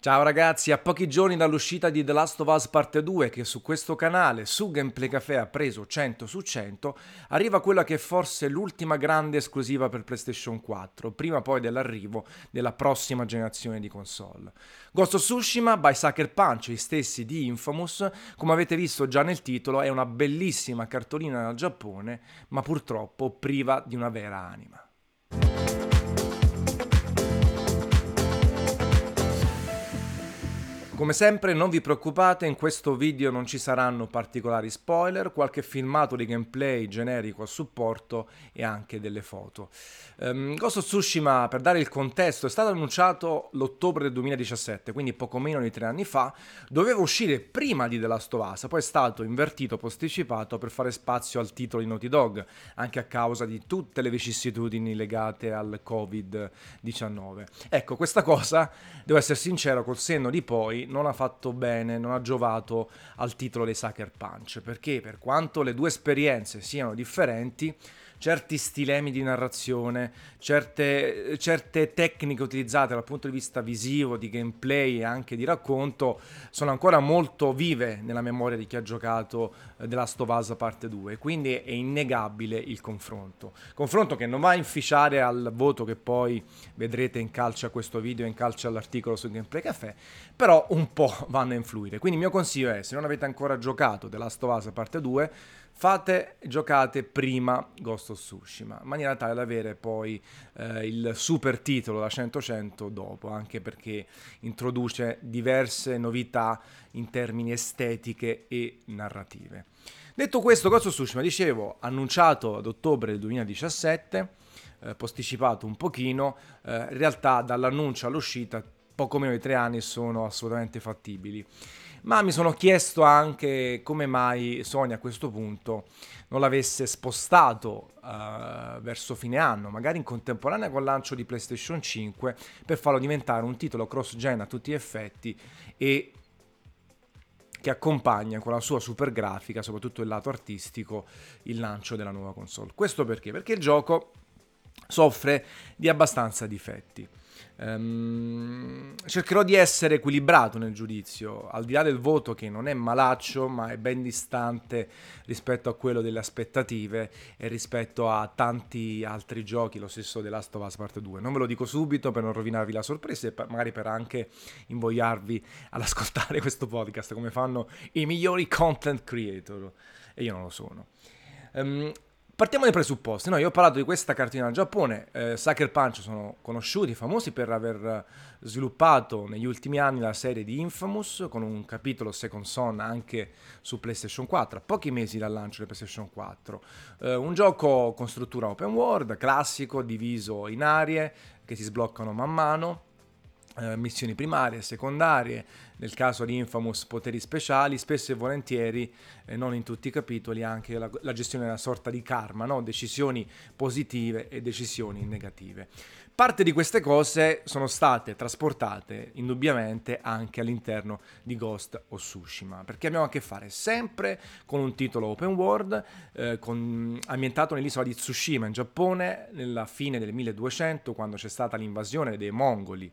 Ciao ragazzi, a pochi giorni dall'uscita di The Last of Us Parte 2 che su questo canale, su Gameplay Café ha preso 100 su 100, arriva quella che è forse l'ultima grande esclusiva per PlayStation 4, prima poi dell'arrivo della prossima generazione di console. Ghost of Tsushima by Sucker Punch, gli stessi di Infamous, come avete visto già nel titolo, è una bellissima cartolina dal Giappone, ma purtroppo priva di una vera anima. Come sempre non vi preoccupate, in questo video non ci saranno particolari spoiler, qualche filmato di gameplay generico a supporto e anche delle foto. Um, Ghost of Tsushima, per dare il contesto, è stato annunciato l'ottobre del 2017, quindi poco meno di tre anni fa, doveva uscire prima di The Last of Us, poi è stato invertito, posticipato per fare spazio al titolo di Naughty Dog, anche a causa di tutte le vicissitudini legate al Covid-19. Ecco, questa cosa, devo essere sincero, col senno di poi non ha fatto bene, non ha giovato al titolo dei Sucker Punch, perché per quanto le due esperienze siano differenti, certi stilemi di narrazione, certe, certe, tecniche utilizzate dal punto di vista visivo, di gameplay e anche di racconto sono ancora molto vive nella memoria di chi ha giocato eh, The Last of Us parte 2, quindi è innegabile il confronto. Confronto che non va a inficiare al voto che poi vedrete in calcio a questo video in calcio all'articolo su Gameplay Café, però un po' vanno a influire. Quindi il mio consiglio è, se non avete ancora giocato The Last of Us parte 2, fate, giocate prima Ghost of Tsushima, in maniera tale da avere poi eh, il super titolo da 100-100 dopo, anche perché introduce diverse novità in termini estetiche e narrative. Detto questo, Ghost of Tsushima, dicevo, annunciato ad ottobre del 2017, eh, posticipato un pochino, eh, in realtà dall'annuncio all'uscita poco meno di tre anni sono assolutamente fattibili ma mi sono chiesto anche come mai Sony a questo punto non l'avesse spostato uh, verso fine anno, magari in contemporanea con il lancio di PlayStation 5, per farlo diventare un titolo cross-gen a tutti gli effetti e che accompagna con la sua super grafica, soprattutto il lato artistico, il lancio della nuova console. Questo perché? Perché il gioco soffre di abbastanza difetti. Um, cercherò di essere equilibrato nel giudizio, al di là del voto che non è malaccio, ma è ben distante rispetto a quello delle aspettative e rispetto a tanti altri giochi, lo stesso The Last of Us Part 2. Non ve lo dico subito per non rovinarvi la sorpresa e magari per anche invogliarvi ad ascoltare questo podcast come fanno i migliori content creator e io non lo sono. Um, Partiamo dai presupposti. No, io ho parlato di questa cartina al Giappone. Eh, Sucker Punch sono conosciuti, famosi per aver sviluppato negli ultimi anni la serie di Infamous con un capitolo Second Son anche su PlayStation 4, a pochi mesi dal lancio di PlayStation 4. Eh, un gioco con struttura open world, classico, diviso in aree che si sbloccano man mano eh, missioni primarie, secondarie, nel caso di Infamous poteri speciali, spesso e volentieri, eh, non in tutti i capitoli, anche la, la gestione della sorta di karma, no? decisioni positive e decisioni negative. Parte di queste cose sono state trasportate indubbiamente anche all'interno di Ghost o Tsushima, perché abbiamo a che fare sempre con un titolo open world, eh, con, ambientato nell'isola di Tsushima in Giappone, nella fine del 1200, quando c'è stata l'invasione dei mongoli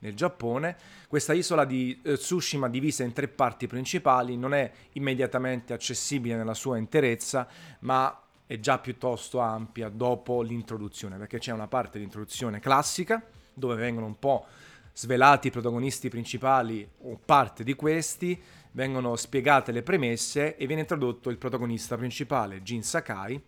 nel Giappone. Questa isola di eh, Tsushima divisa in tre parti principali non è immediatamente accessibile nella sua interezza, ma è già piuttosto ampia dopo l'introduzione, perché c'è una parte di introduzione classica dove vengono un po' svelati i protagonisti principali o parte di questi, vengono spiegate le premesse e viene introdotto il protagonista principale, Jin Sakai,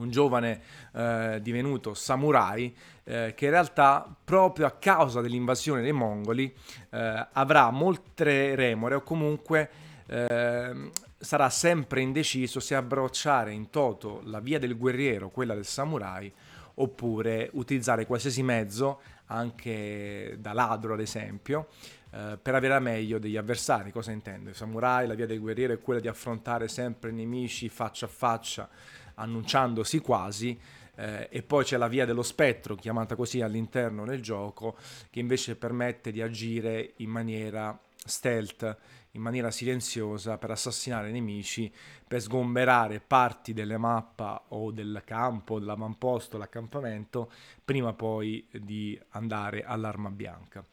un giovane eh, divenuto samurai eh, che in realtà proprio a causa dell'invasione dei mongoli eh, avrà molte remore o comunque ehm, sarà sempre indeciso se abbracciare in toto la via del guerriero, quella del samurai, oppure utilizzare qualsiasi mezzo, anche da ladro ad esempio, eh, per avere a meglio degli avversari. Cosa intendo? I samurai, la via del guerriero è quella di affrontare sempre nemici faccia a faccia annunciandosi quasi, eh, e poi c'è la via dello spettro, chiamata così all'interno del gioco, che invece permette di agire in maniera stealth in maniera silenziosa per assassinare nemici, per sgomberare parti della mappa o del campo, dell'avamposto, l'accampamento, prima poi di andare all'arma bianca.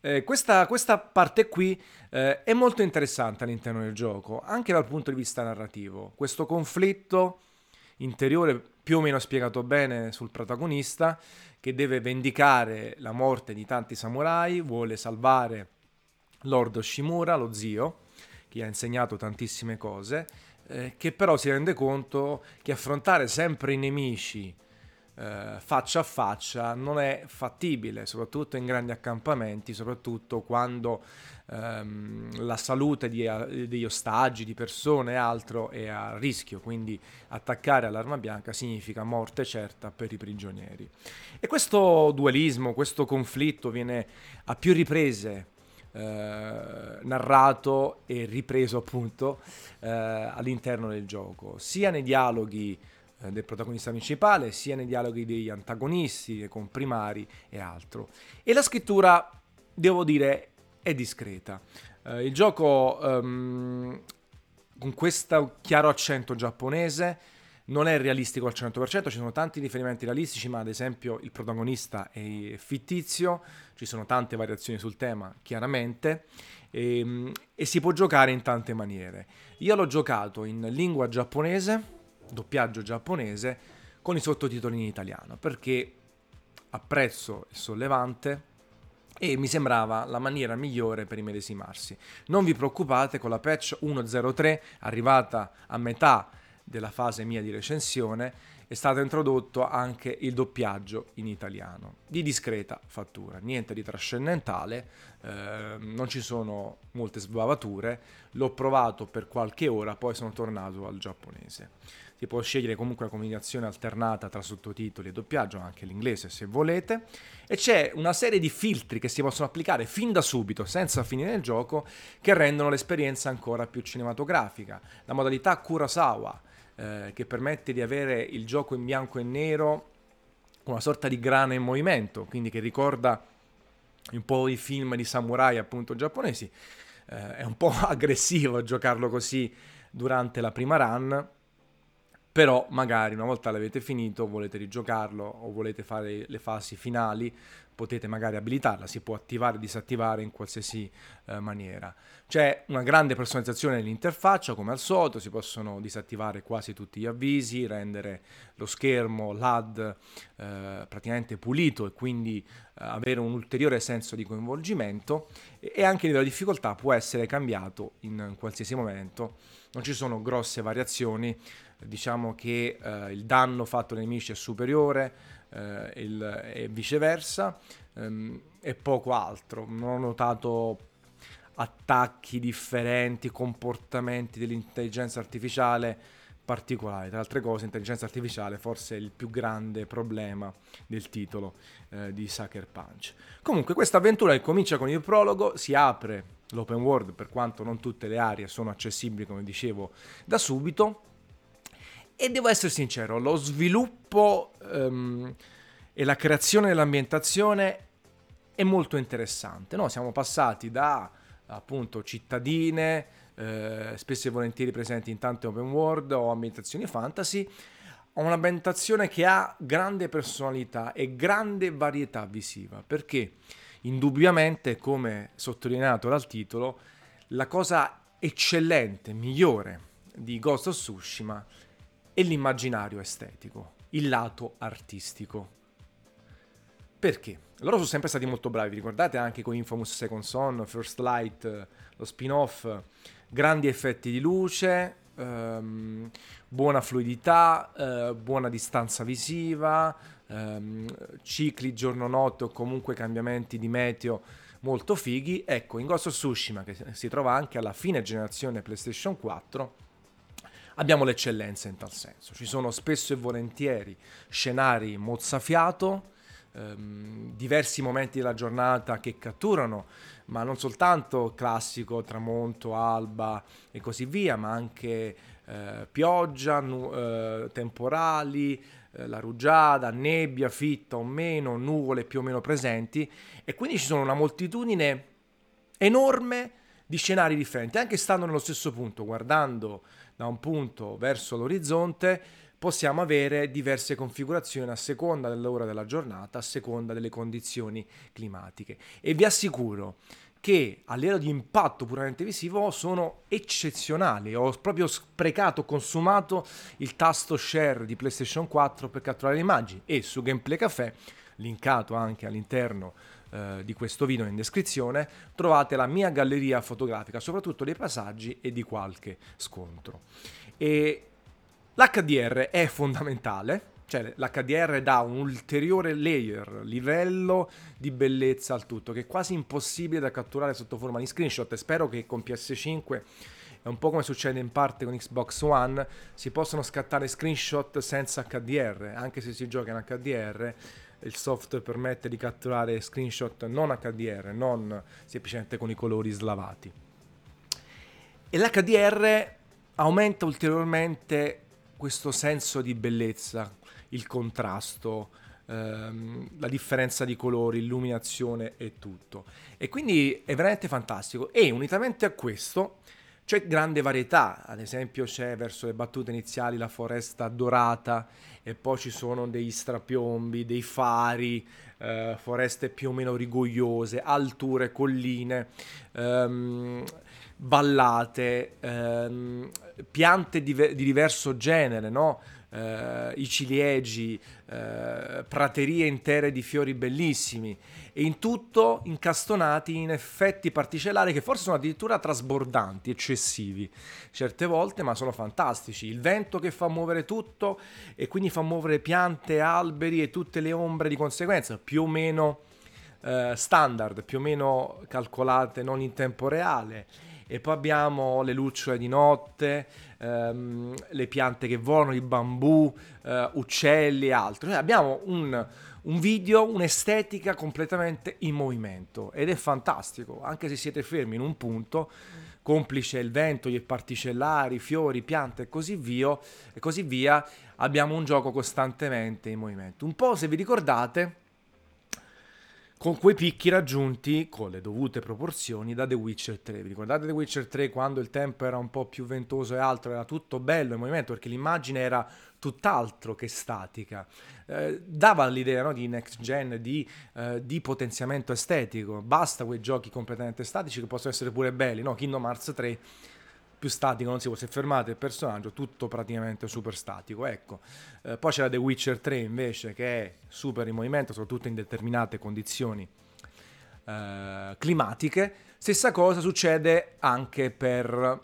Eh, questa, questa, parte qui eh, è molto interessante all'interno del gioco, anche dal punto di vista narrativo. Questo conflitto interiore più o meno spiegato bene sul protagonista che deve vendicare la morte di tanti samurai, vuole salvare Lord Shimura, lo zio, che ha insegnato tantissime cose, eh, che però si rende conto che affrontare sempre i nemici eh, faccia a faccia non è fattibile, soprattutto in grandi accampamenti, soprattutto quando ehm, la salute di, degli ostaggi, di persone e altro è a rischio, quindi attaccare all'arma bianca significa morte certa per i prigionieri. E questo dualismo, questo conflitto viene a più riprese eh, narrato e ripreso appunto eh, all'interno del gioco, sia nei dialoghi eh, del protagonista principale, sia nei dialoghi degli antagonisti, dei comprimari e altro. E la scrittura, devo dire, è discreta. Eh, il gioco um, con questo chiaro accento giapponese non è realistico al 100%, ci sono tanti riferimenti realistici, ma ad esempio il protagonista è fittizio, ci sono tante variazioni sul tema, chiaramente, e, ehm, e si può giocare in tante maniere. Io l'ho giocato in lingua giapponese, doppiaggio giapponese, con i sottotitoli in italiano, perché apprezzo il sollevante e mi sembrava la maniera migliore per immedesimarsi. Non vi preoccupate, con la patch 1.03, arrivata a metà della fase mia di recensione, è stato introdotto anche il doppiaggio in italiano, di discreta fattura, niente di trascendentale, eh, non ci sono molte sbavature, l'ho provato per qualche ora, poi sono tornato al giapponese. Si può scegliere comunque una combinazione alternata tra sottotitoli e doppiaggio, anche l'inglese se volete, e c'è una serie di filtri che si possono applicare fin da subito, senza finire il gioco, che rendono l'esperienza ancora più cinematografica. La modalità Kurosawa, eh, che permette di avere il gioco in bianco e nero, una sorta di grana in movimento, quindi che ricorda un po' i film di samurai appunto giapponesi. Eh, è un po' aggressivo giocarlo così durante la prima run, però magari una volta l'avete finito, volete rigiocarlo o volete fare le fasi finali, potete magari abilitarla, si può attivare e disattivare in qualsiasi eh, maniera. C'è una grande personalizzazione dell'interfaccia, come al solito, si possono disattivare quasi tutti gli avvisi, rendere lo schermo, l'AD eh, praticamente pulito e quindi eh, avere un ulteriore senso di coinvolgimento e anche il livello di difficoltà può essere cambiato in qualsiasi momento, non ci sono grosse variazioni, diciamo che eh, il danno fatto ai nemici è superiore, eh, il, e viceversa, ehm, e poco altro. Non ho notato attacchi differenti, comportamenti dell'intelligenza artificiale particolari. Tra altre cose, l'intelligenza artificiale forse è il più grande problema del titolo eh, di Sucker Punch. Comunque, questa avventura che comincia con il prologo, si apre l'open world, per quanto non tutte le aree sono accessibili, come dicevo, da subito e devo essere sincero, lo sviluppo um, e la creazione dell'ambientazione è molto interessante. No? Siamo passati da appunto cittadine, eh, spesso e volentieri presenti in tante open world o ambientazioni fantasy, a un'ambientazione che ha grande personalità e grande varietà visiva, perché indubbiamente, come sottolineato dal titolo, la cosa eccellente, migliore di Ghost of Tsushima e l'immaginario estetico, il lato artistico. Perché? Loro sono sempre stati molto bravi, vi ricordate anche con Infamous Second Son, First Light, lo spin-off, grandi effetti di luce, ehm, buona fluidità, eh, buona distanza visiva, ehm, cicli giorno-notte o comunque cambiamenti di meteo molto fighi. Ecco, in Ghost of Tsushima, che si trova anche alla fine generazione PlayStation 4, abbiamo l'eccellenza in tal senso. Ci sono spesso e volentieri scenari mozzafiato, ehm, diversi momenti della giornata che catturano, ma non soltanto classico tramonto, alba e così via, ma anche eh, pioggia, nu- eh, temporali, eh, la rugiada, nebbia, fitta o meno, nuvole più o meno presenti e quindi ci sono una moltitudine enorme di scenari differenti, anche stando nello stesso punto, guardando da un punto verso l'orizzonte, possiamo avere diverse configurazioni a seconda dell'ora della giornata, a seconda delle condizioni climatiche. E vi assicuro che a livello di impatto puramente visivo sono eccezionali. Ho proprio sprecato, consumato il tasto share di PlayStation 4 per catturare le immagini e su Gameplay Café, linkato anche all'interno eh, di questo video in descrizione, trovate la mia galleria fotografica, soprattutto dei passaggi e di qualche scontro. E l'HDR è fondamentale cioè l'HDR dà un ulteriore layer, livello di bellezza al tutto, che è quasi impossibile da catturare sotto forma di screenshot. E spero che con PS5 è un po' come succede in parte con Xbox One, si possono scattare screenshot senza HDR, anche se si gioca in HDR, il software permette di catturare screenshot non HDR, non semplicemente con i colori slavati. E l'HDR aumenta ulteriormente questo senso di bellezza, il contrasto, ehm, la differenza di colori, illuminazione e tutto. E quindi è veramente fantastico. E unitamente a questo c'è grande varietà, ad esempio c'è verso le battute iniziali la foresta dorata e poi ci sono degli strapiombi, dei fari, eh, foreste più o meno rigogliose, alture, colline, ehm, vallate, ehm, piante di, di diverso genere, no? Eh, i ciliegi, eh, praterie intere di fiori bellissimi e in tutto incastonati in effetti particellari che forse sono addirittura trasbordanti, eccessivi certe volte, ma sono fantastici. Il vento che fa muovere tutto e quindi fa muovere piante, alberi e tutte le ombre di conseguenza, più o meno eh, standard, più o meno calcolate non in tempo reale e poi abbiamo le lucciole di notte, ehm, le piante che volano, il bambù, eh, uccelli e altro. Cioè abbiamo un, un video, un'estetica completamente in movimento ed è fantastico, anche se siete fermi in un punto, complice il vento, gli particellari, fiori, piante e così via, e così via, abbiamo un gioco costantemente in movimento. Un po' se vi ricordate con quei picchi raggiunti con le dovute proporzioni da The Witcher 3. Vi ricordate The Witcher 3 quando il tempo era un po' più ventoso e altro, era tutto bello in movimento perché l'immagine era tutt'altro che statica. Eh, dava l'idea no, di next gen, di, eh, di, potenziamento estetico. Basta quei giochi completamente statici che possono essere pure belli, no? Kingdom Hearts 3 più statico non si può, se fermate il personaggio tutto praticamente super statico, ecco. Eh, poi c'era The Witcher 3 invece che è super in movimento, soprattutto in determinate condizioni eh, climatiche. Stessa cosa succede anche per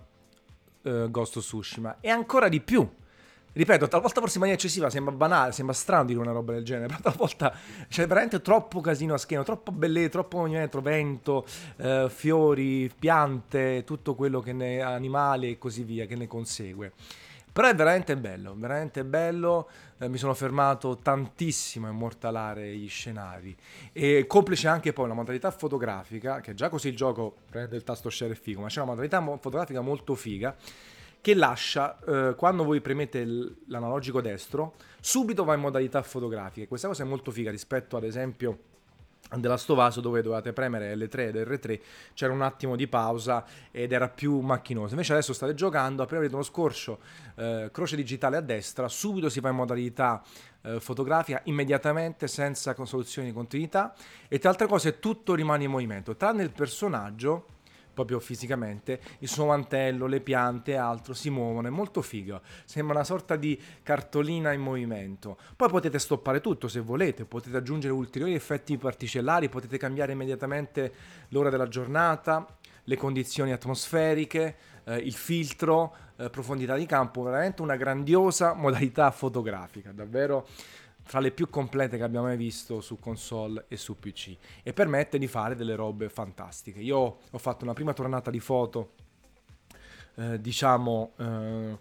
eh, Ghost of Tsushima e ancora di più ripeto, talvolta forse in maniera eccessiva, sembra banale, sembra strano dire una roba del genere, però talvolta c'è veramente troppo casino a schiena, troppo bellezza, troppo movimento, vento, eh, fiori, piante, tutto quello che ne animali e così via, che ne consegue. Però è veramente bello, veramente bello, eh, mi sono fermato tantissimo a immortalare gli scenari e complice anche poi una modalità fotografica, che già così il gioco prende il tasto share è figo, ma c'è una modalità fotografica molto figa che lascia, eh, quando voi premete l'analogico destro, subito va in modalità fotografica. Questa cosa è molto figa rispetto ad esempio della Stovaso dove dovevate premere L3 ed R3 c'era un attimo di pausa ed era più macchinoso invece adesso state giocando appena avete uno scorcio eh, croce digitale a destra subito si va in modalità eh, fotografica immediatamente senza soluzioni di continuità e tra altre cose tutto rimane in movimento tranne il personaggio proprio fisicamente, il suo mantello, le piante e altro si muovono, è molto figo, sembra una sorta di cartolina in movimento. Poi potete stoppare tutto se volete, potete aggiungere ulteriori effetti particellari, potete cambiare immediatamente l'ora della giornata, le condizioni atmosferiche, eh, il filtro, eh, profondità di campo, veramente una grandiosa modalità fotografica, davvero fra le più complete che abbiamo mai visto su console e su PC e permette di fare delle robe fantastiche. Io ho fatto una prima tornata di foto, eh, diciamo, eh,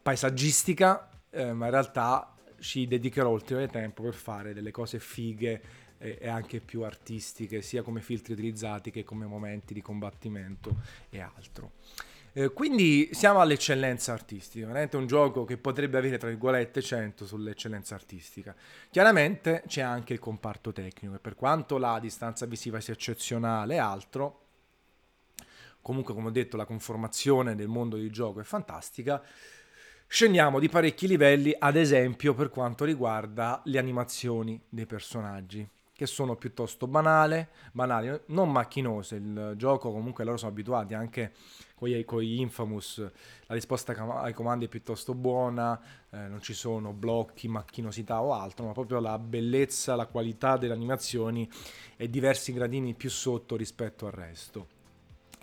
paesaggistica, eh, ma in realtà ci dedicherò ulteriore tempo per fare delle cose fighe e anche più artistiche, sia come filtri utilizzati che come momenti di combattimento e altro. Eh, quindi siamo all'eccellenza artistica, veramente un gioco che potrebbe avere tra virgolette 100 sull'eccellenza artistica. Chiaramente c'è anche il comparto tecnico e per quanto la distanza visiva sia eccezionale e altro, comunque come ho detto la conformazione del mondo di gioco è fantastica, scendiamo di parecchi livelli, ad esempio per quanto riguarda le animazioni dei personaggi che sono piuttosto banale, banali, non macchinose. Il gioco comunque loro sono abituati anche con gli Infamous, la risposta ai comandi è piuttosto buona, eh, non ci sono blocchi, macchinosità o altro, ma proprio la bellezza, la qualità delle animazioni è diversi gradini più sotto rispetto al resto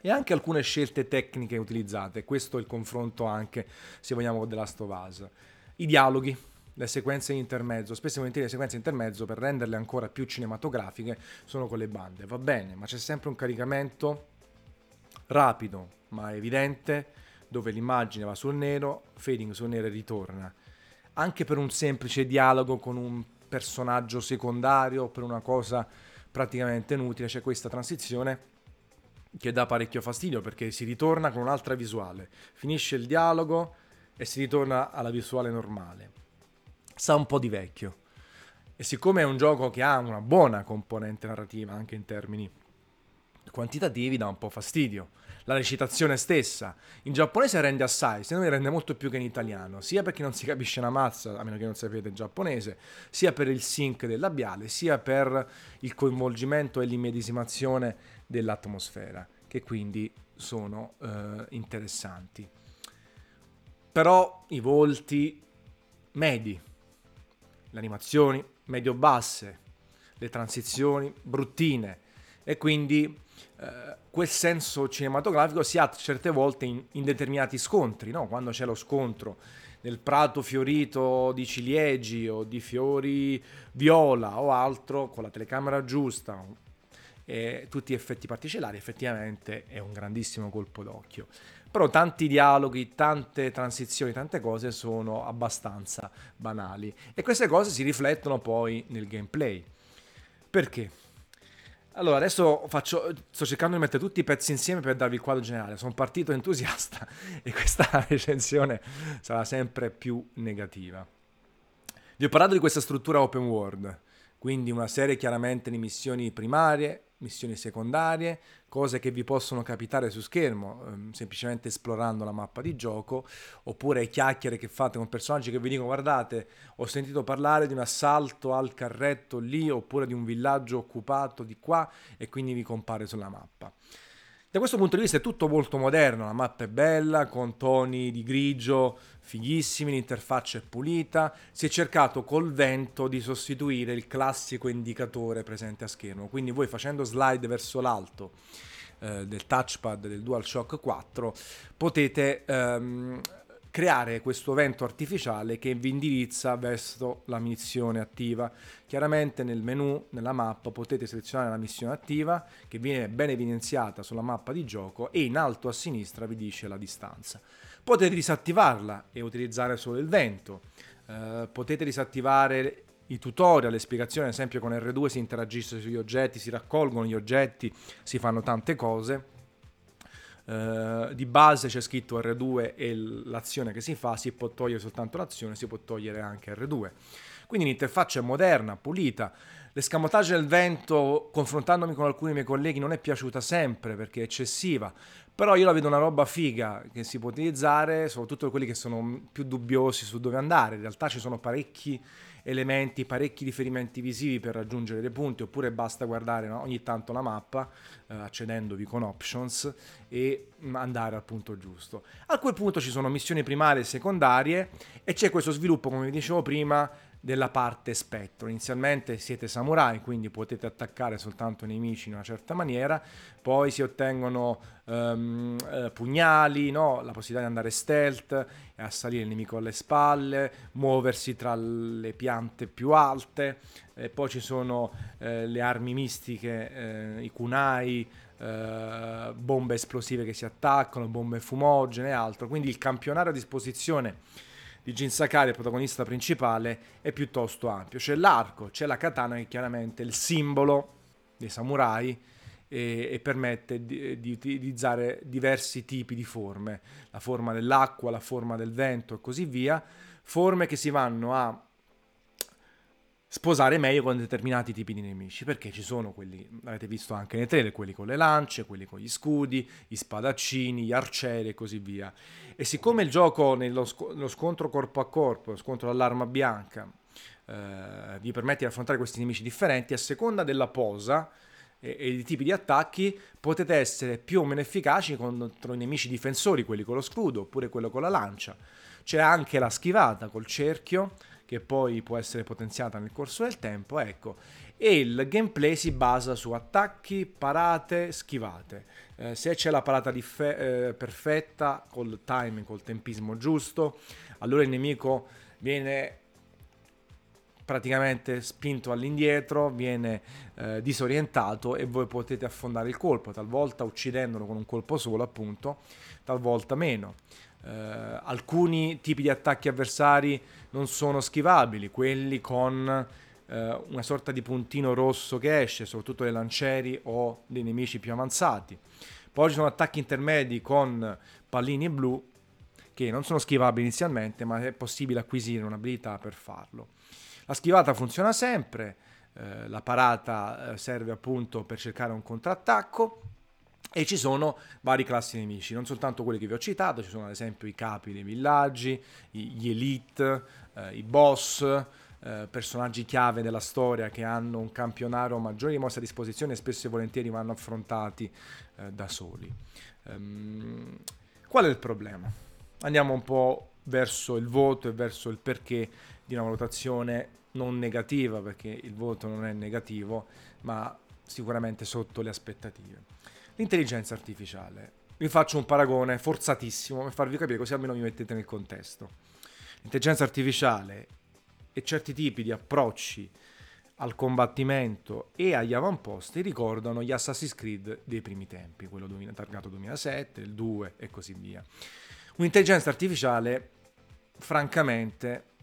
e anche alcune scelte tecniche utilizzate. Questo è il confronto anche, se vogliamo, con The Last of Us. I dialoghi, le sequenze in intermezzo, spesso e volentieri le sequenze in intermezzo per renderle ancora più cinematografiche sono con le bande, va bene, ma c'è sempre un caricamento rapido ma evidente dove l'immagine va sul nero, fading sul nero e ritorna. Anche per un semplice dialogo con un personaggio secondario, per una cosa praticamente inutile, c'è questa transizione che dà parecchio fastidio perché si ritorna con un'altra visuale, finisce il dialogo e si ritorna alla visuale normale sa un po' di vecchio. E siccome è un gioco che ha una buona componente narrativa anche in termini quantitativi, dà un po' fastidio. La recitazione stessa in giapponese rende assai, secondo me rende molto più che in italiano, sia perché non si capisce una mazza, a meno che non sapete il giapponese, sia per il sync del labiale, sia per il coinvolgimento e l'immedesimazione dell'atmosfera, che quindi sono eh, interessanti. Però i volti medi, le animazioni medio-basse, le transizioni bruttine e quindi eh, quel senso cinematografico si ha certe volte in, in determinati scontri, no? quando c'è lo scontro nel prato fiorito di ciliegi o di fiori viola o altro con la telecamera giusta e tutti effetti particellari effettivamente è un grandissimo colpo d'occhio però tanti dialoghi, tante transizioni, tante cose sono abbastanza banali e queste cose si riflettono poi nel gameplay. Perché? Allora, adesso faccio, sto cercando di mettere tutti i pezzi insieme per darvi il quadro generale. Sono partito entusiasta e questa recensione sarà sempre più negativa. Vi ho parlato di questa struttura open world, quindi una serie chiaramente di missioni primarie, missioni secondarie, cose che vi possono capitare su schermo, ehm, semplicemente esplorando la mappa di gioco, oppure chiacchiere che fate con personaggi che vi dicono guardate, ho sentito parlare di un assalto al carretto lì, oppure di un villaggio occupato di qua e quindi vi compare sulla mappa. Da questo punto di vista è tutto molto moderno, la mappa è bella, con toni di grigio fighissimi, l'interfaccia è pulita, si è cercato col vento di sostituire il classico indicatore presente a schermo, quindi voi facendo slide verso l'alto eh, del touchpad del DualShock 4 potete ehm, creare questo vento artificiale che vi indirizza verso la missione attiva. Chiaramente nel menu, nella mappa, potete selezionare la missione attiva che viene ben evidenziata sulla mappa di gioco e in alto a sinistra vi dice la distanza. Potete disattivarla e utilizzare solo il vento. Uh, potete disattivare i tutorial, le spiegazioni, ad esempio con R2 si interagisce sugli oggetti, si raccolgono gli oggetti, si fanno tante cose eh, di base c'è scritto R2 e l'azione che si fa, si può togliere soltanto l'azione, si può togliere anche R2. Quindi l'interfaccia è moderna, pulita. L'escamotage del vento, confrontandomi con alcuni miei colleghi, non è piaciuta sempre perché è eccessiva, però io la vedo una roba figa che si può utilizzare, soprattutto quelli che sono più dubbiosi su dove andare. In realtà ci sono parecchi elementi, parecchi riferimenti visivi per raggiungere dei punti, oppure basta guardare no, ogni tanto la mappa eh, accedendovi con options e andare al punto giusto. A quel punto ci sono missioni primarie e secondarie e c'è questo sviluppo, come vi dicevo prima, della parte spettro. Inizialmente siete samurai, quindi potete attaccare soltanto i nemici in una certa maniera, poi si ottengono um, pugnali, no? la possibilità di andare stealth e assalire il nemico alle spalle, muoversi tra le piante più alte, e poi ci sono eh, le armi mistiche, eh, i kunai, eh, bombe esplosive che si attaccano, bombe fumogene e altro, quindi il campionario a disposizione di Jin Sakai, il protagonista principale, è piuttosto ampio. C'è l'arco, c'è la katana che è chiaramente il simbolo dei samurai e, e permette di, di, utilizzare diversi tipi di forme, la forma dell'acqua, la forma del vento e così via, forme che si vanno a sposare meglio con determinati tipi di nemici, perché ci sono quelli, avete visto anche nei trailer, quelli con le lance, quelli con gli scudi, gli spadaccini, gli arcieri e così via. E siccome il gioco nello, sc- scontro corpo a corpo, lo scontro all'arma bianca, eh, vi permette di affrontare questi nemici differenti, a seconda della posa e, e dei tipi di attacchi potete essere più o meno efficaci contro i nemici difensori, quelli con lo scudo oppure quello con la lancia. C'è anche la schivata col cerchio, che poi può essere potenziata nel corso del tempo, ecco. E il gameplay si basa su attacchi, parate, schivate. Eh, se c'è la parata fe- eh, perfetta, col timing, col tempismo giusto, allora il nemico viene praticamente spinto all'indietro, viene eh, disorientato e voi potete affondare il colpo, talvolta uccidendolo con un colpo solo appunto, talvolta meno. Eh, alcuni tipi di attacchi avversari non sono schivabili, quelli con eh, una sorta di puntino rosso che esce, soprattutto dei lancieri o dei nemici più avanzati. Poi ci sono attacchi intermedi con pallini blu che non sono schivabili inizialmente, ma è possibile acquisire un'abilità per farlo. La schivata funziona sempre, eh, la parata eh, serve appunto per cercare un contrattacco e ci sono vari classi nemici, non soltanto quelli che vi ho citato, ci sono ad esempio i capi dei villaggi, gli elite, eh, i boss, eh, personaggi chiave della storia che hanno un campionario maggiore di mosse a disposizione e spesso e volentieri vanno affrontati eh, da soli. Um, qual è il problema? Andiamo un po' verso il voto e verso il perché di una valutazione non negativa, perché il voto non è negativo, ma sicuramente sotto le aspettative. L'intelligenza artificiale. Vi faccio un paragone forzatissimo per farvi capire così almeno vi mettete nel contesto. L'intelligenza artificiale e certi tipi di approcci al combattimento e agli avamposti ricordano gli Assassin's Creed dei primi tempi, quello targato 2007, il 2 e così via. Un'intelligenza artificiale francamente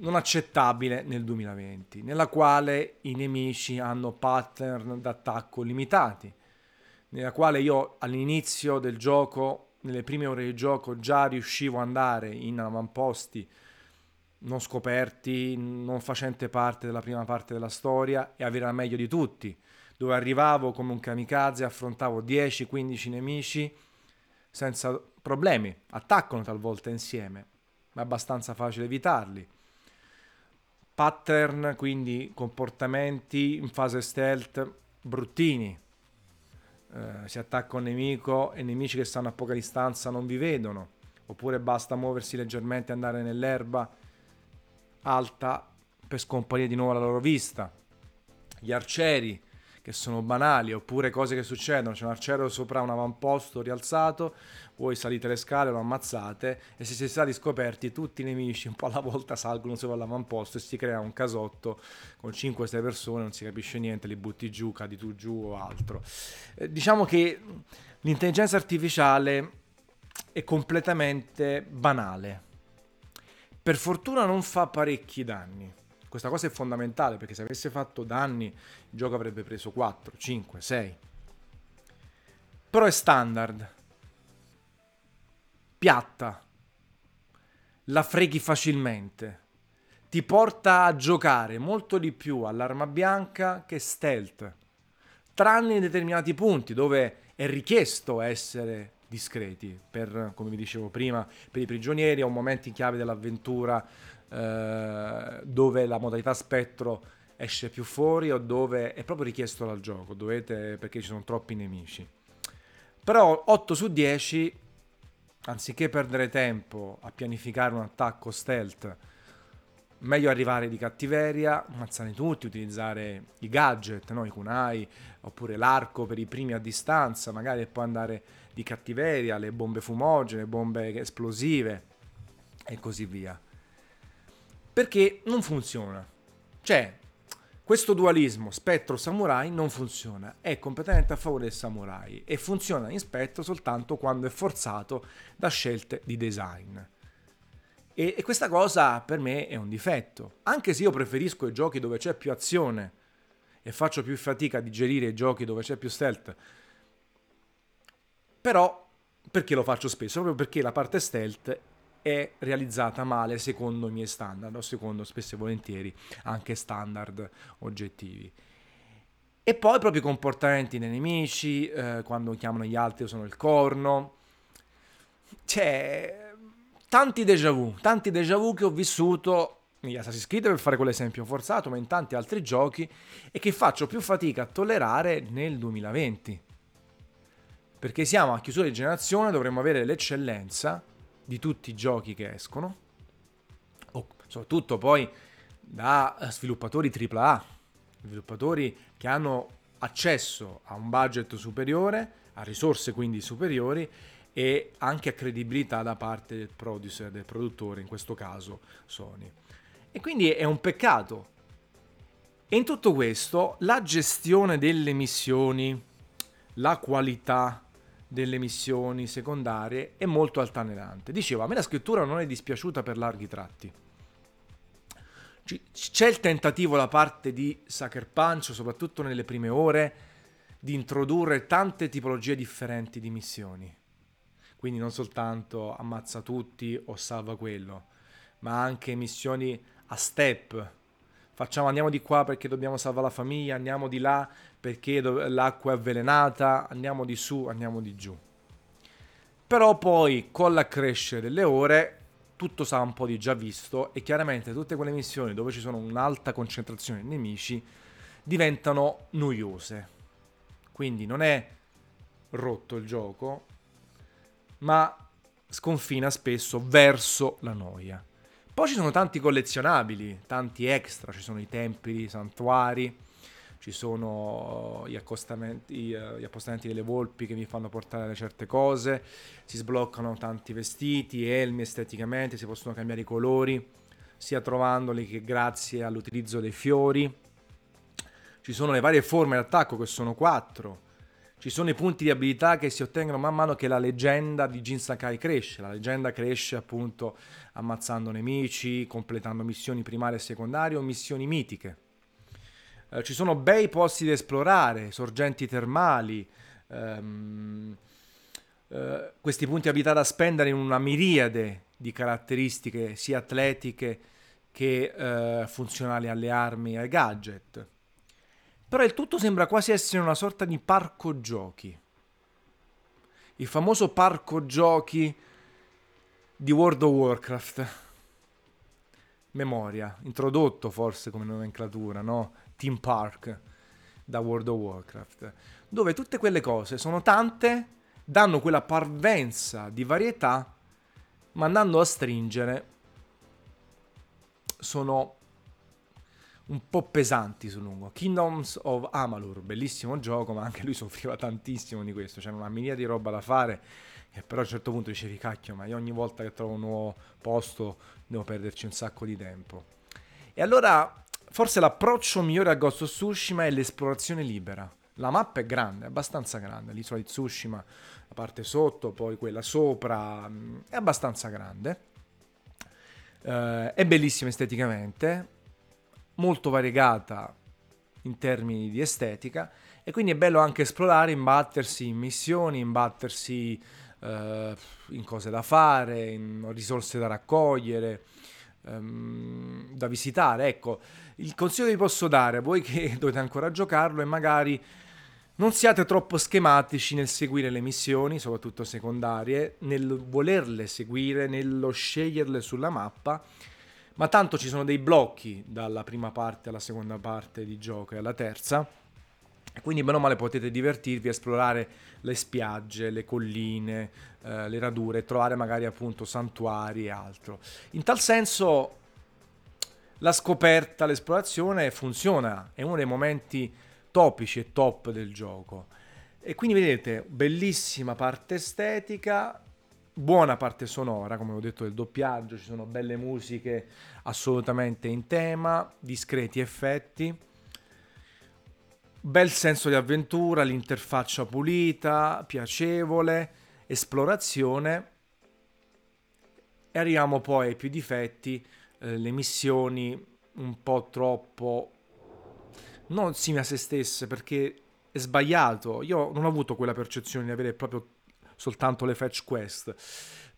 non accettabile nel 2020, nella quale i nemici hanno pattern d'attacco limitati, nella quale io all'inizio del gioco, nelle prime ore di gioco, già riuscivo ad andare in avamposti non scoperti, non facente parte della prima parte della storia e avere la meglio di tutti, dove arrivavo come un kamikaze, affrontavo 10-15 nemici senza problemi, attaccano talvolta insieme, ma è abbastanza facile evitarli pattern, quindi comportamenti in fase stealth bruttini. Eh, si attacca un nemico e nemici che stanno a poca distanza non vi vedono, oppure basta muoversi leggermente e andare nell'erba alta per scomparire di nuovo la loro vista. Gli arcieri che sono banali, oppure cose che succedono, c'è un arciere sopra un avamposto rialzato, voi salite le scale, lo ammazzate e se siete stati scoperti tutti i nemici un po' alla volta salgono sopra l'avamposto e si crea un casotto con 5-6 persone, non si capisce niente, li butti giù, cadi tu giù o altro. Eh, diciamo che l'intelligenza artificiale è completamente banale. Per fortuna non fa parecchi danni questa cosa è fondamentale perché se avesse fatto danni il gioco avrebbe preso 4, 5, 6. Però è standard. Piatta. La freghi facilmente. Ti porta a giocare molto di più all'arma bianca che stealth. Tranne in determinati punti dove è richiesto essere discreti per, come vi dicevo prima, per i prigionieri o momenti chiave dell'avventura eh, dove la modalità spettro esce più fuori o dove è proprio richiesto dal gioco, dovete, perché ci sono troppi nemici. Però 8 su 10, anziché perdere tempo a pianificare un attacco stealth, meglio arrivare di cattiveria, ammazzare tutti, utilizzare i gadget, no? i kunai, oppure l'arco per i primi a distanza, magari poi andare di cattiveria, le bombe fumogene, bombe esplosive e così via perché non funziona. Cioè, questo dualismo spettro-samurai non funziona, è completamente a favore del samurai e funziona in spettro soltanto quando è forzato da scelte di design. E, e, questa cosa per me è un difetto, anche se io preferisco i giochi dove c'è più azione e faccio più fatica a digerire i giochi dove c'è più stealth. Però perché lo faccio spesso? Proprio perché la parte stealth è realizzata male secondo i miei standard o secondo spesso e volentieri anche standard oggettivi. E poi proprio i comportamenti dei nemici, eh, quando chiamano gli altri usano il corno. C'è tanti déjà vu, tanti déjà vu che ho vissuto negli Assassin's Creed per fare quell'esempio forzato, ma in tanti altri giochi e che faccio più fatica a tollerare nel 2020. Perché siamo a chiusura di generazione, dovremmo avere l'eccellenza di tutti i giochi che escono, o soprattutto poi da sviluppatori AAA, sviluppatori che hanno accesso a un budget superiore, a risorse quindi superiori e anche a credibilità da parte del producer, del produttore, in questo caso Sony. E quindi è un peccato. E in tutto questo la gestione delle missioni, la qualità delle missioni secondarie è molto altalenante. Dicevo, a me la scrittura non è dispiaciuta per larghi tratti. C'è il tentativo da parte di Sucker Punch, soprattutto nelle prime ore, di introdurre tante tipologie differenti di missioni. Quindi non soltanto ammazza tutti o salva quello, ma anche missioni a step. Facciamo, andiamo di qua perché dobbiamo salvare la famiglia, andiamo di là perché l'acqua è avvelenata, andiamo di su, andiamo di giù. Però poi con l'accrescere delle ore tutto sa un po' di già visto e chiaramente tutte quelle missioni dove ci sono un'alta concentrazione di nemici diventano noiose. Quindi non è rotto il gioco, ma sconfina spesso verso la noia. Poi ci sono tanti collezionabili, tanti extra, ci sono i templi, i santuari, ci sono gli accostamenti, eh, gli appostamenti delle volpi che mi fanno portare certe cose, si sbloccano tanti vestiti, elmi esteticamente, si possono cambiare i colori, sia trovandoli che grazie all'utilizzo dei fiori. Ci sono le varie forme d'attacco che sono quattro, ci sono i punti di abilità che si ottengono man mano che la leggenda di Jin Sakai cresce. La leggenda cresce appunto ammazzando nemici, completando missioni primarie e secondarie o missioni mitiche. Eh, ci sono bei posti da esplorare, sorgenti termali, ehm, eh, questi punti abilità da spendere in una miriade di caratteristiche sia atletiche che eh, funzionali alle armi e ai gadget. Però il tutto sembra quasi essere una sorta di parco giochi. Il famoso parco giochi di World of Warcraft. Memoria, introdotto forse come nomenclatura, no? Team Park da World of Warcraft. Dove tutte quelle cose sono tante, danno quella parvenza di varietà, ma andando a stringere sono un po' pesanti sul lungo. Kingdoms of Amalur, bellissimo gioco, ma anche lui soffriva tantissimo di questo. C'era una miniera di roba da fare. E però a un certo punto dicevi, cacchio, ma io ogni volta che trovo un nuovo posto devo perderci un sacco di tempo. E allora, forse l'approccio migliore a Ghost of Tsushima è l'esplorazione libera. La mappa è grande, abbastanza grande. L'isola di Tsushima, la parte sotto, poi quella sopra, mm, è abbastanza grande. Uh, è bellissima esteticamente molto variegata in termini di estetica e quindi è bello anche esplorare, imbattersi in missioni, imbattersi eh, in cose da fare, in risorse da raccogliere, ehm, da visitare. Ecco, il consiglio che vi posso dare a voi che dovete ancora giocarlo è magari non siate troppo schematici nel seguire le missioni, soprattutto secondarie, nel volerle seguire, nello sceglierle sulla mappa ma tanto ci sono dei blocchi dalla prima parte alla seconda parte di gioco e alla terza. Quindi bene o male potete divertirvi a esplorare le spiagge, le colline, eh, le radure, trovare magari appunto santuari e altro. In tal senso la scoperta, l'esplorazione funziona, è uno dei momenti topici e top del gioco. E quindi vedete, bellissima parte estetica, buona parte sonora, come ho detto, del doppiaggio, ci sono belle musiche assolutamente in tema, discreti effetti, bel senso di avventura, l'interfaccia pulita, piacevole, esplorazione e arriviamo poi ai più difetti, eh, le missioni un po' troppo non simili a se stesse perché è sbagliato. Io non ho avuto quella percezione di avere proprio soltanto le fetch quest.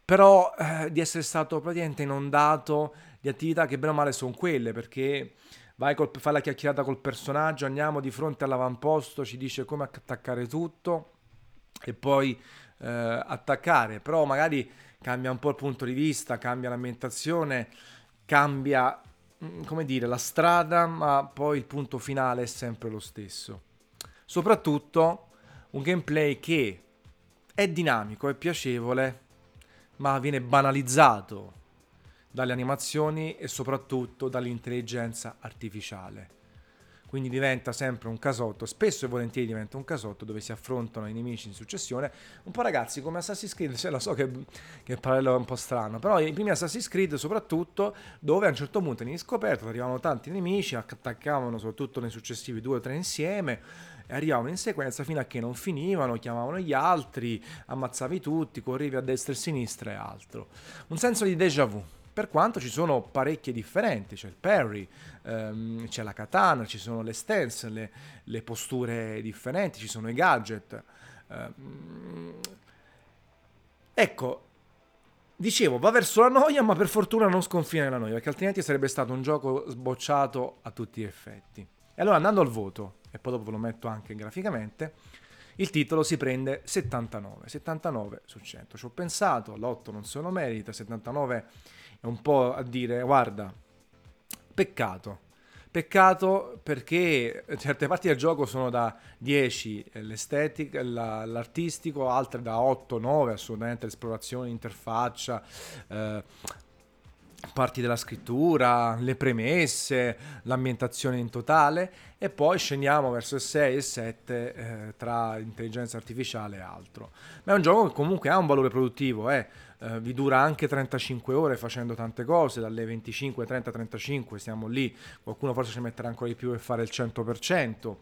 però eh, di essere stato praticamente inondato di attività che bene o male sono quelle, perché vai col, fai la chiacchierata col personaggio, andiamo di fronte all'avamposto, ci dice come attaccare tutto e poi eh, attaccare, però magari cambia un po' il punto di vista, cambia l'ambientazione, cambia, mm, come dire, la strada, ma poi il punto finale è sempre lo stesso. Soprattutto un gameplay che è dinamico, è piacevole, ma viene banalizzato dalle animazioni e soprattutto dall'intelligenza artificiale. Quindi diventa sempre un casotto, spesso e volentieri diventa un casotto dove si affrontano i nemici in successione. Un po' ragazzi come Assassin's Creed, cioè lo so che, che parallelo è un po' strano, però i primi Assassin's Creed soprattutto dove a un certo punto in scoperto arrivavano tanti nemici, attaccavano soprattutto nei successivi due o tre insieme e arrivavano in sequenza fino a che non finivano, chiamavano gli altri, ammazzavi tutti, correvi a destra e a sinistra e altro. Un senso di déjà vu per quanto ci sono parecchie differenti, c'è il parry, ehm, c'è la katana, ci sono le stance, le, le posture differenti, ci sono i gadget. Ehm, ecco, dicevo, va verso la noia, ma per fortuna non sconfina nella noia, perché altrimenti sarebbe stato un gioco sbocciato a tutti gli effetti. E allora andando al voto, e poi dopo ve lo metto anche graficamente, il titolo si prende 79, 79 su 100. Ci ho pensato, l'8 non se lo merita, 79 è un po' a dire, guarda, peccato. Peccato perché certe parti del gioco sono da 10 l'estetica, l'artistico, altre da 8, 9 assolutamente l'esplorazione, l'interfaccia, eh, parti della scrittura, le premesse, l'ambientazione in totale e poi scendiamo verso il 6 e il 7 eh, tra intelligenza artificiale e altro. Ma è un gioco che comunque ha un valore produttivo, eh. Eh, vi dura anche 35 ore facendo tante cose, dalle 25, 30, 35 siamo lì, qualcuno forse ci metterà ancora di più per fare il 100%,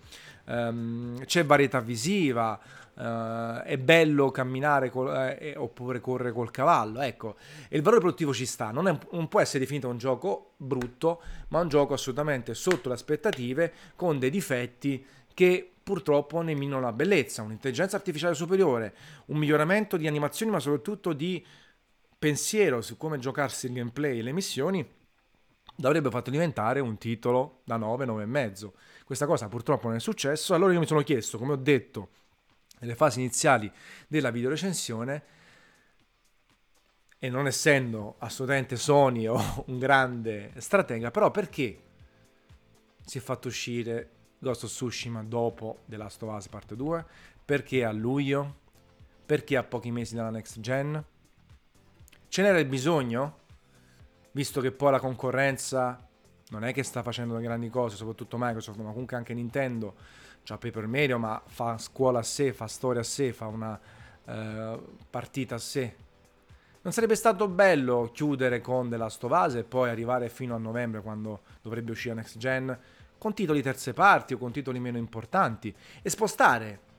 um, c'è varietà visiva, uh, è bello camminare col, eh, oppure correre col cavallo, ecco, e il valore produttivo ci sta, non, è, non può essere definito un gioco brutto, ma un gioco assolutamente sotto le aspettative, con dei difetti che purtroppo ne minano la bellezza, un'intelligenza artificiale superiore, un miglioramento di animazioni, ma soprattutto di pensiero su come giocarsi il gameplay e le missioni l'avrebbe fatto diventare un titolo da 9, 9,5. Questa cosa purtroppo non è successo, allora io mi sono chiesto, come ho detto nelle fasi iniziali della videorecensione, e non essendo assolutamente Sony o un grande stratega, però perché si è fatto uscire Ghost of Tsushima dopo The Last of Us Part 2? Perché a luglio? Perché a pochi mesi dalla next gen? Ce n'era il bisogno? Visto che poi la concorrenza non è che sta facendo grandi cose, soprattutto Microsoft, ma comunque anche Nintendo, c'ha Paper Mario, ma fa scuola a sé, fa storia a sé, fa una uh, partita a sé. Non sarebbe stato bello chiudere con The Last of Us e poi arrivare fino a novembre, quando dovrebbe uscire Next Gen, con titoli terze parti o con titoli meno importanti e spostare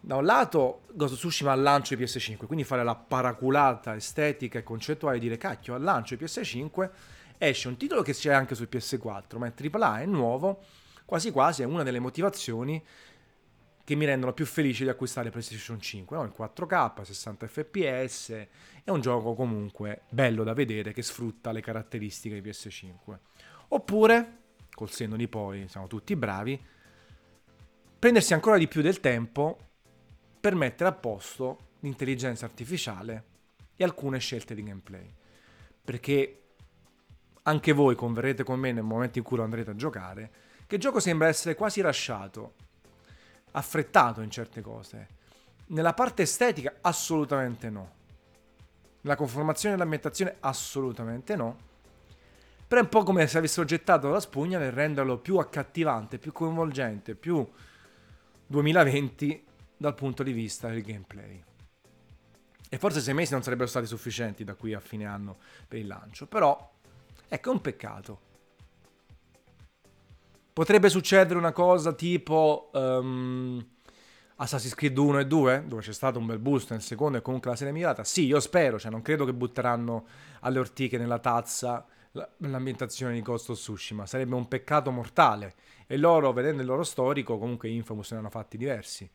da un lato Ghost of Tsushima al lancio di PS5, quindi fare la paraculata estetica e concettuale di dire cacchio, al lancio di PS5 esce un titolo che c'è anche su PS4, ma è AAA, è nuovo, quasi quasi è una delle motivazioni che mi rendono più felice di acquistare PlayStation 5, no? il 4K, 60 fps, è un gioco comunque bello da vedere che sfrutta le caratteristiche di PS5. Oppure, col senno di poi, siamo tutti bravi, prendersi ancora di più del tempo per mettere a posto l'intelligenza artificiale e alcune scelte di gameplay. Perché anche voi converrete con me nel momento in cui lo andrete a giocare, che il gioco sembra essere quasi rasciato, affrettato in certe cose. Nella parte estetica assolutamente no. Nella conformazione dell'ambientazione assolutamente no. Però è un po' come se avessero gettato la spugna nel renderlo più accattivante, più coinvolgente, più 2020 dal punto di vista del gameplay. E forse sei mesi non sarebbero stati sufficienti da qui a fine anno per il lancio, però ecco è un peccato. Potrebbe succedere una cosa tipo um, Assassin's Creed 1 e 2, dove c'è stato un bel boost nel secondo e comunque la serie è migliorata. Sì, io spero, cioè non credo che butteranno alle ortiche nella tazza l'ambientazione di Ghost of Tsushima. Sarebbe un peccato mortale. E loro, vedendo il loro storico, comunque Infamous ne hanno fatti diversi.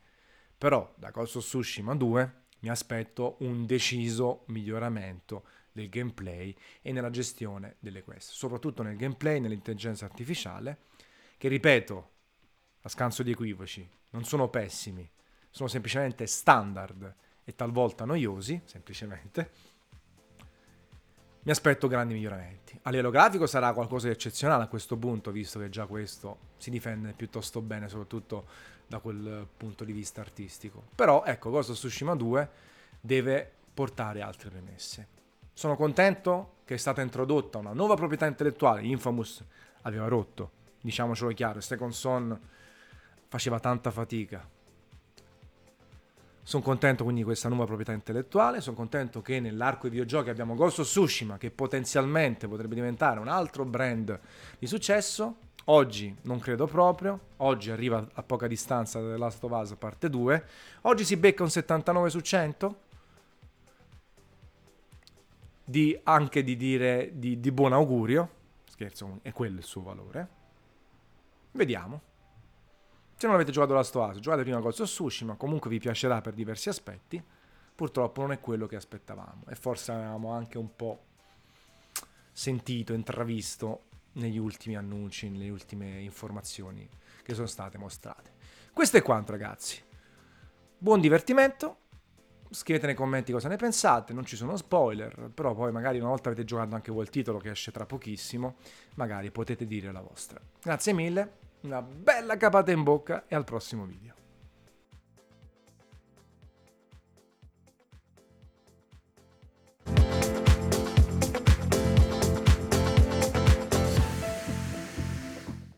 Però da Ghost of Tsushima 2 mi aspetto un deciso miglioramento del gameplay e nella gestione delle quest, soprattutto nel gameplay, nell'intelligenza artificiale, che ripeto, a scanso di equivoci, non sono pessimi, sono semplicemente standard e talvolta noiosi, semplicemente. Mi aspetto grandi miglioramenti. A livello grafico sarà qualcosa di eccezionale a questo punto, visto che già questo si difende piuttosto bene, soprattutto da quel punto di vista artistico. Però ecco, Ghost of Tsushima 2 deve portare altre premesse. Sono contento che è stata introdotta una nuova proprietà intellettuale. Infamous aveva rotto, diciamocelo chiaro, Second Son faceva tanta fatica. Sono contento quindi di questa nuova proprietà intellettuale, sono contento che nell'arco di videogiochi abbiamo Ghost of Tsushima che potenzialmente potrebbe diventare un altro brand di successo. Oggi non credo proprio, oggi arriva a poca distanza da The Last of Us parte 2, oggi si becca un 79 su 100, di, anche di dire di, di buon augurio, scherzo, è quello il suo valore. Vediamo. Se non avete giocato la Stoaso, giocate prima Ghost of Tsushima, comunque vi piacerà per diversi aspetti. Purtroppo non è quello che aspettavamo e forse avevamo anche un po' sentito, intravisto negli ultimi annunci, nelle ultime informazioni che sono state mostrate. Questo è quanto ragazzi. Buon divertimento Scrivete nei commenti cosa ne pensate, non ci sono spoiler, però poi magari una volta avete giocato anche voi il titolo che esce tra pochissimo, magari potete dire la vostra. Grazie mille, una bella capata in bocca e al prossimo video.